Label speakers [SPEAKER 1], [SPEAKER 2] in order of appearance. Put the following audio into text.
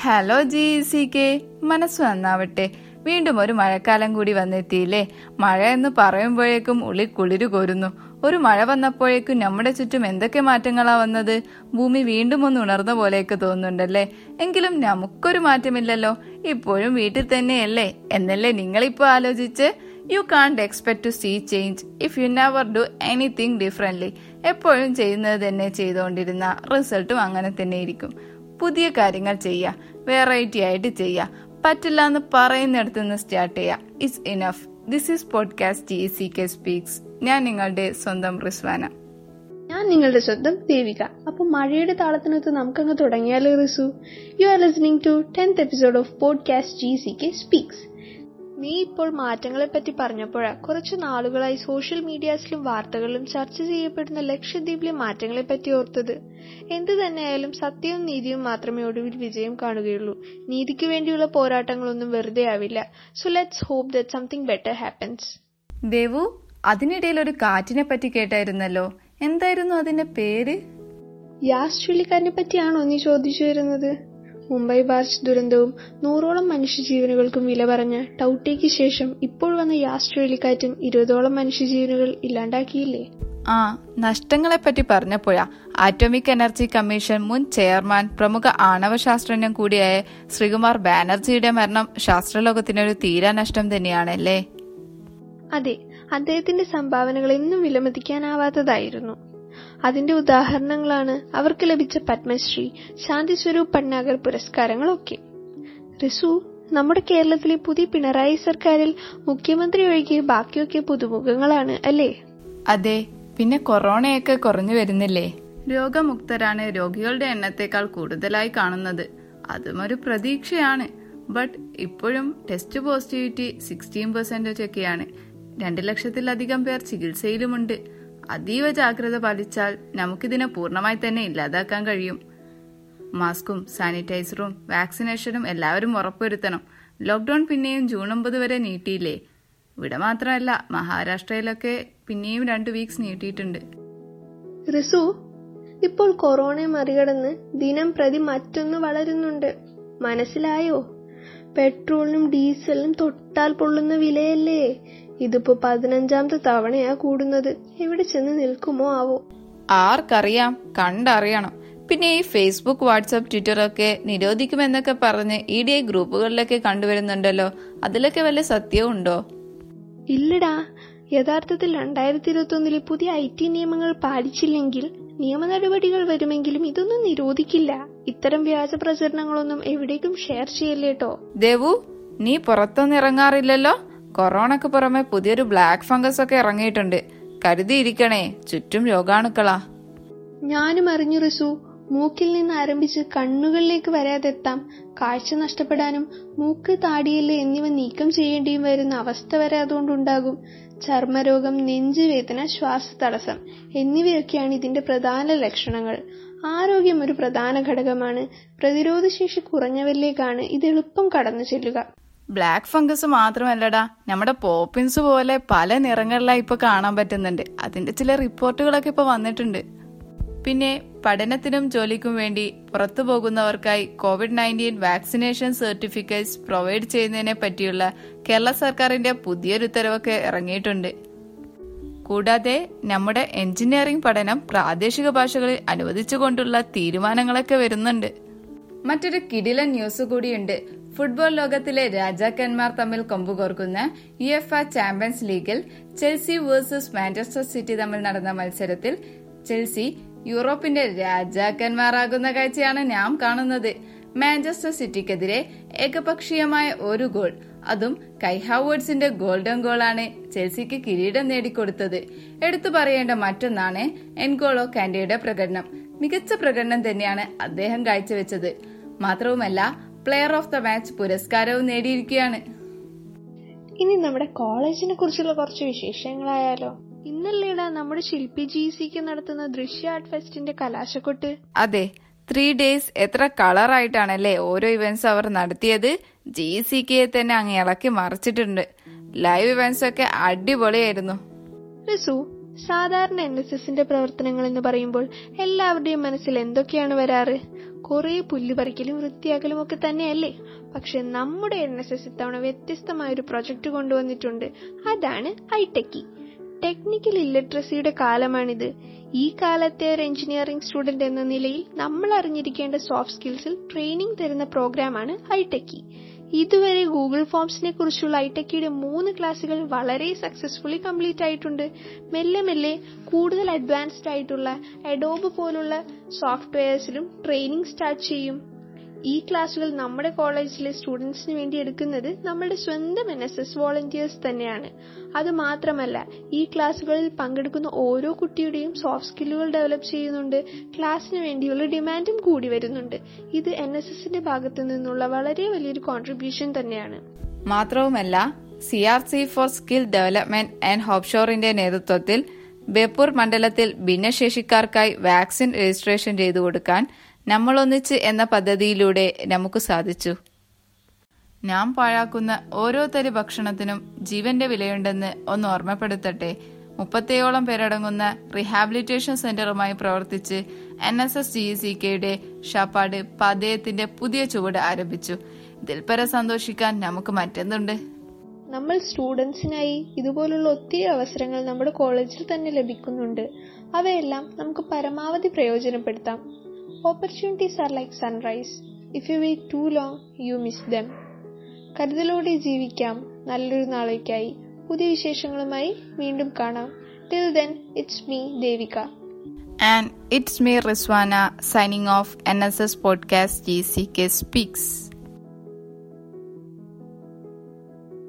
[SPEAKER 1] Hello G C K മനസ്സ് നന്നാവട്ടെ. വീണ്ടും ഒരു മഴക്കാലം കൂടി വന്നെത്തിയില്ലേ? മഴ എന്ന് പറയുമ്പോഴേക്കും ഉള്ളിൽ കുളിരു കോരുന്നു. ഒരു മഴ വന്നപ്പോഴേക്കും നമ്മുടെ ചുറ്റും എന്തൊക്കെ മാറ്റങ്ങളാ വന്നത്? ഭൂമി വീണ്ടും ഒന്ന് ഉണർന്ന പോലെയൊക്കെ തോന്നുന്നുണ്ടല്ലേ? എങ്കിലും നമുക്കൊരു മാറ്റമില്ലല്ലോ. ഇപ്പോഴും വീട്ടിൽ തന്നെയല്ലേ? എന്നല്ലേ നിങ്ങളിപ്പോ ആലോചിച്ച്? You can't expect to see change if you never do anything differently എപ്പോഴും ചെയ്യുന്നത് തന്നെ ചെയ്തുകൊണ്ടിരുന്ന റിസൾട്ടും അങ്ങനെ തന്നെ ഇരിക്കും പുതിയ കാര്യങ്ങൾ ചെയ്യുക. വെറൈറ്റി ആയിട്ട് ചെയ്യുക. പറ്റില്ല എന്ന് പറയുന്നിടത്ത് നിന്ന് സ്റ്റാർട്ട് ചെയ്യുക. It's enough this is podcast E C K speaks ഞാൻ നിങ്ങളുടെ സ്വന്തം റിസ്വാന.
[SPEAKER 2] ഞാൻ നിങ്ങളുടെ സ്വന്തം ദേവിക. അപ്പൊ മഴയുടെ താളത്തിനൊത്ത് നമുക്കങ്ങ് തുടങ്ങിയാലോ Rizu? You are listening to tenth episode of podcast G C K speaks നീ ഇപ്പോൾ മാറ്റങ്ങളെ പറ്റി പറഞ്ഞപ്പോഴാ കുറച്ചു നാളുകളായി സോഷ്യൽ മീഡിയാസിലും വാർത്തകളിലും ചർച്ച ചെയ്യപ്പെടുന്ന ലക്ഷദ്വീപിലെ മാറ്റങ്ങളെ പറ്റി ഓർത്തത്. എന്തു തന്നെയായാലും സത്യവും നീതിയും മാത്രമേ ഒടുവിൽ വിജയം കാണുകയുള്ളൂ. നീതിക്ക് വേണ്ടിയുള്ള പോരാട്ടങ്ങളൊന്നും വെറുതെ ആവില്ല. So let's hope that something better happens
[SPEAKER 1] Devu അതിനിടയിൽ ഒരു കാറ്റിനെ പറ്റി കേട്ടായിരുന്നല്ലോ. എന്തായിരുന്നു അതിന്റെ പേര്?
[SPEAKER 2] യാസ് ചുഴലിക്കാറ്റിനെ പറ്റിയാണോ നീ ചോദിച്ചു വരുന്നത്? മുംബൈ ബാർച്ച് ദുരന്തവും നൂറോളം മനുഷ്യജീവനുകൾക്കും വില പറഞ്ഞ ടൌട്ടേക്ക് ശേഷം ഇപ്പോൾ വന്ന യാസ് ചുഴലിക്കാറ്റും ഇരുപതോളം മനുഷ്യജീവനുകൾ ഇല്ലാണ്ടാക്കിയില്ലേ?
[SPEAKER 1] ആ നഷ്ടങ്ങളെപ്പറ്റി പറഞ്ഞപ്പോഴാ ആറ്റോമിക് എനർജി കമ്മീഷൻ മുൻ ചെയർമാൻ പ്രമുഖ ആണവ ശാസ്ത്രജ്ഞൻ കൂടിയായ ശ്രീകുമാർ ബാനർജിയുടെ മരണം ശാസ്ത്രലോകത്തിനൊരു തീരാനഷ്ടം തന്നെയാണല്ലേ?
[SPEAKER 2] അതെ അദ്ദേഹത്തിന്റെ സംഭാവനകൾ എന്നും വിലമതിക്കാനാവാത്തതായിരുന്നു. അതിന്റെ ഉദാഹരണങ്ങളാണ് അവർക്ക് ലഭിച്ച പത്മശ്രീ ശാന്തി സ്വരൂപ് പട്നാഗർ പുരസ്കാരങ്ങളൊക്കെ. റിസു നമ്മുടെ കേരളത്തിലെ പുതിയ പിണറായി സർക്കാരിൽ മുഖ്യമന്ത്രി ഒഴികെ ബാക്കിയൊക്കെ പുതുമുഖങ്ങളാണ് അല്ലേ?
[SPEAKER 1] അതെ പിന്നെ കൊറോണയൊക്കെ കുറഞ്ഞു വരുന്നില്ലേ? രോഗമുക്തരാണ് രോഗികളുടെ എണ്ണത്തേക്കാൾ കൂടുതലായി കാണുന്നത്. അതും ഒരു പ്രതീക്ഷയാണ്. ബട്ട് ഇപ്പോഴും ടെസ്റ്റ് പോസിറ്റിവിറ്റി സിക്സ്റ്റീൻ പെർസെന്റേജ് ഒക്കെയാണ്. രണ്ട് ലക്ഷത്തിലധികം പേർ ചികിത്സയിലുമുണ്ട്. അതീവ ജാഗ്രത പാലിച്ചാൽ നമുക്കിതിനെ പൂർണമായി തന്നെ ഇല്ലാതാക്കാൻ കഴിയും. മാസ്കും സാനിറ്റൈസറും വാക്സിനേഷനും എല്ലാവരും ഉറപ്പുവരുത്തണം. ലോക്ക്ഡൌൺ പിന്നെയും ജൂൺ ഒമ്പത് വരെ നീട്ടിയില്ലേ? ഇവിടെ മാത്രമല്ല മഹാരാഷ്ട്രയിലൊക്കെ പിന്നെയും രണ്ട് വീക്സ് നീട്ടിയിട്ടുണ്ട്.
[SPEAKER 2] റിസു ഇപ്പോൾ കൊറോണയെ മറികടന്ന് ദിനം പ്രതി മറ്റൊന്ന് വളരുന്നുണ്ട്. മനസ്സിലായോ? പെട്രോളിനും ഡീസലിനും തൊട്ടാൽ പൊള്ളുന്ന വിലയല്ലേ? ഇതിപ്പോ പതിനഞ്ചാമത്തെ തവണയാ കൂടുന്നത്. എവിടെ ചെന്ന് നിൽക്കുമോ ആവോ?
[SPEAKER 1] ആർക്കറിയാം കണ്ടറിയണം. പിന്നെ ഈ ഫേസ്ബുക്ക് വാട്സപ്പ് ട്വിറ്റർ ഒക്കെ നിരോധിക്കുമെന്നൊക്കെ പറഞ്ഞ് ഇ ഡി ഐ ഗ്രൂപ്പുകളിലൊക്കെ കണ്ടുവരുന്നുണ്ടല്ലോ. അതിലൊക്കെ വല്ല സത്യവും ഉണ്ടോ?
[SPEAKER 2] ഇല്ലടാ. യഥാർത്ഥത്തിൽ രണ്ടായിരത്തി ഇരുപത്തി ഒന്നിലെ പുതിയ ഐ ടി നിയമങ്ങൾ പാലിച്ചില്ലെങ്കിൽ നിയമ നടപടികൾ വരുമെങ്കിലും ഇതൊന്നും നിരോധിക്കില്ല. ഇത്തരം വ്യാജ പ്രചരണങ്ങളൊന്നും എവിടേക്കും ഷെയർ ചെയ്യല്ലേട്ടോ
[SPEAKER 1] ദേവു നീ പുറത്തൊന്നും ഇറങ്ങാറില്ലല്ലോ? കൊറോണക്ക് പുറമെ പുതിയൊരു ബ്ലാക്ക് ഫംഗസ് ഒക്കെ ഇറങ്ങിയിട്ടുണ്ട്. കരുതിയിരിക്കണേ. ചുറ്റും രോഗാണുക്കളാ.
[SPEAKER 2] ഞാനും അറിഞ്ഞു റിസു. മൂക്കിൽ നിന്ന് ആരംഭിച്ച് കണ്ണുകളിലേക്ക് വരാതെത്താം. കാഴ്ച നഷ്ടപ്പെടാനും മൂക്ക് താടിയൽ എന്നിവ നീക്കം ചെയ്യേണ്ടിയും വരുന്ന അവസ്ഥ വരെ അതുകൊണ്ടുണ്ടാകും. ചർമ്മരോഗം നെഞ്ചുവേദന ശ്വാസതടസ്സം എന്നിവയൊക്കെയാണ് ഇതിന്റെ പ്രധാന ലക്ഷണങ്ങൾ. ആരോഗ്യം ഒരു പ്രധാന ഘടകമാണ്. പ്രതിരോധശേഷി കുറഞ്ഞവരിലേക്കാണ് ഇത് എളുപ്പം കടന്നു ചെല്ലുക
[SPEAKER 1] ബ്ലാക്ക് ഫംഗസ് മാത്രമല്ലടാ. നമ്മുടെ പോപ്പിൻസ് പോലെ പല നിറങ്ങളിലായി ഇപ്പൊ കാണാൻ പറ്റുന്നുണ്ട്. അതിന്റെ ചില റിപ്പോർട്ടുകളൊക്കെ ഇപ്പൊ വന്നിട്ടുണ്ട്. പിന്നെ പഠനത്തിനും ജോലിക്കും വേണ്ടി പുറത്തു പോകുന്നവർക്കായി Covid nineteen vaccination certificates provide ചെയ്യുന്നതിനെ പറ്റിയുള്ള കേരള സർക്കാരിന്റെ പുതിയൊരു ഉത്തരവൊക്കെ ഇറങ്ങിയിട്ടുണ്ട്. കൂടാതെ നമ്മുടെ എഞ്ചിനീയറിംഗ് പഠനം പ്രാദേശിക ഭാഷകളിൽ അനുവദിച്ചുകൊണ്ടുള്ള തീരുമാനങ്ങളൊക്കെ വരുന്നുണ്ട്. മറ്റൊരു കിടിലൻ ന്യൂസ് കൂടിയുണ്ട്. ഫുട്ബോൾ ലോകത്തിലെ രാജാക്കന്മാർ തമ്മിൽ കൊമ്പുകോർക്കുന്ന യു എഫ് എ ചാമ്പ്യൻസ് ലീഗിൽ ചെൽസി വേഴ്സസ് മാഞ്ചസ്റ്റർ സിറ്റി തമ്മിൽ നടന്ന മത്സരത്തിൽ ചെൽസി യൂറോപ്പിന്റെ രാജാക്കന്മാരാകുന്ന കാഴ്ചയാണ് നാം കാണുന്നത്. മാഞ്ചസ്റ്റർ സിറ്റിക്കെതിരെ ഏകപക്ഷീയമായ ഒരു ഗോൾ അതും കൈഹാവേഡ്സിന്റെ ഗോൾഡൻ ഗോളാണ് ചെൽസിക്ക് കിരീടം നേടിക്കൊടുത്തത്. എടുത്തു പറയേണ്ട മറ്റൊന്നാണ് എൻഗോളോ കാൻഡിയുടെ പ്രകടനം. മികച്ച പ്രകടനം തന്നെയാണ് അദ്ദേഹം കാഴ്ചവെച്ചത്. മാത്രവുമല്ല പ്ലെയർ ഓഫ് ദ മാച്ച് പുരസ്കാരവും നേടിയിരിക്കുകയാണ്.
[SPEAKER 2] ഇനി നമ്മുടെ കോളേജിനെ കുറിച്ചുള്ള കുറച്ച് വിശേഷങ്ങളായാലോ? ഇന്നല്ലേടാ നമ്മുടെ ശില്പി ജി സിക്ക് നടത്തുന്ന ദൃശ്യ ആർട്ട് ഫെസ്റ്റിന്റെ കലാശക്കൊട്ട്.
[SPEAKER 1] അതെ ത്രീ ഡേയ്സ് എത്ര കളറായിട്ടാണല്ലേ ഓരോ ഇവന്റ്സ് അവർ നടത്തിയത്. ജി സി കെയെ തന്നെ അങ്ങ് ഇളക്കി മറിച്ചിട്ടുണ്ട്. ലൈവ് ഇവന്റ്സ് ഒക്കെ അടിപൊളിയായിരുന്നു.
[SPEAKER 2] റിസു സാധാരണ എൻ എസ് എസിന്റെ പ്രവർത്തനങ്ങൾ എന്ന് പറയുമ്പോൾ എല്ലാവരുടെയും മനസ്സിൽ എന്തൊക്കെയാണ് വരാറ്? കുറേ പുല്ല് പറിക്കലും വൃത്തിയാക്കലും ഒക്കെ തന്നെയല്ലേ? പക്ഷെ നമ്മുടെ എൻ എസ് എസ് ഇത്തവണ വ്യത്യസ്തമായ ഒരു പ്രൊജക്ട് കൊണ്ടുവന്നിട്ടുണ്ട്. അതാണ് ഹൈടെക്കി. ടെക്നിക്കൽ ഇല്ലട്രസിയുടെ കാലമാണിത്. ഈ കാലത്തെ ഒരു എഞ്ചിനീയറിംഗ് സ്റ്റുഡന്റ് എന്ന നിലയിൽ നമ്മൾ അറിഞ്ഞിരിക്കേണ്ട സോഫ്റ്റ് സ്കിൽസിൽ ട്രെയിനിങ് തരുന്ന പ്രോഗ്രാമാണ് ഹൈടെക്കി. ഇതുവരെ ഗൂഗിൾ ഫോംസിനെ കുറിച്ചുള്ള ഐടെക്കിയുടെ മൂന്ന് ക്ലാസുകൾ വളരെ സക്സസ്ഫുള്ളി കംപ്ലീറ്റ് ആയിട്ടുണ്ട്. മെല്ലെ മെല്ലെ കൂടുതൽ അഡ്വാൻസ്ഡ് ആയിട്ടുള്ള അഡോബ് പോലുള്ള സോഫ്റ്റ്വെയർസിലും ട്രെയിനിങ് സ്റ്റാർട്ട് ചെയ്യും. ഈ ക്ലാസ്സുകൾ നമ്മുടെ കോളേജിലെ സ്റ്റുഡൻസിന് വേണ്ടി എടുക്കുന്നത് നമ്മുടെ സ്വന്തം എൻ എസ് എസ് വോളണ്ടിയേഴ്സ് തന്നെയാണ്. അത് മാത്രമല്ല ഈ ക്ലാസ്സുകളിൽ പങ്കെടുക്കുന്ന ഓരോ കുട്ടിയുടെയും സോഫ്റ്റ് സ്കില്ലുകൾ ഡെവലപ്പ് ചെയ്യുന്നുണ്ട് ക്ലാസ്സിന് വേണ്ടിയുള്ള ഡിമാൻഡും കൂടി വരുന്നുണ്ട്. ഇത് എൻ എസ് എസിന്റെ ഭാഗത്തു നിന്നുള്ള വളരെ വലിയൊരു കോൺട്രിബ്യൂഷൻ തന്നെയാണ്.
[SPEAKER 1] മാത്രവുമല്ല C R C for skill development and ഹോപ്ഷോറിന്റെ നേതൃത്വത്തിൽ ബേപ്പൂർ മണ്ഡലത്തിൽ ഭിന്നശേഷിക്കാർക്കായി വാക്സിൻ രജിസ്ട്രേഷൻ ചെയ്തു കൊടുക്കാൻ നമ്മളൊന്നിച്ച് എന്ന പദ്ധതിയിലൂടെ നമുക്ക് സാധിച്ചു. നാം പാഴാക്കുന്ന ഓരോ തരി ഭക്ഷണത്തിനും ജീവന്റെ വിലയുണ്ടെന്ന് ഒന്ന് ഓർമ്മപ്പെടുത്തട്ടെ. മുപ്പത്തേഴോളം പേരടങ്ങുന്ന റീഹാബിലിറ്റേഷൻ സെന്ററുമായി പ്രവർത്തിച്ച് N S S G C കെയുടെ ഷാപ്പാട് പതയത്തിന്റെ പുതിയ ചുവട് ആരംഭിച്ചു. ഇതിൽ പര സന്തോഷിക്കാൻ നമുക്ക് മറ്റെന്തുണ്ട്
[SPEAKER 2] നമ്മൾ സ്റ്റുഡൻസിനായി ഇതുപോലുള്ള ഒത്തിരി അവസരങ്ങൾ നമ്മുടെ കോളേജിൽ തന്നെ ലഭിക്കുന്നുണ്ട്. അവയെല്ലാം നമുക്ക് പരമാവധി പ്രയോജനപ്പെടുത്താം. Opportunities are like sunrise if you wait too long you miss them കരുതലോടെ ജീവിക്കാം. നല്ലൊരു നാളേക്കായി. പുതിയ വിശേഷങ്ങളുമായി വീണ്ടും കാണാം. Till then it's me Devika
[SPEAKER 1] and it's me Rizwana signing off N S S podcast G C K Speaks.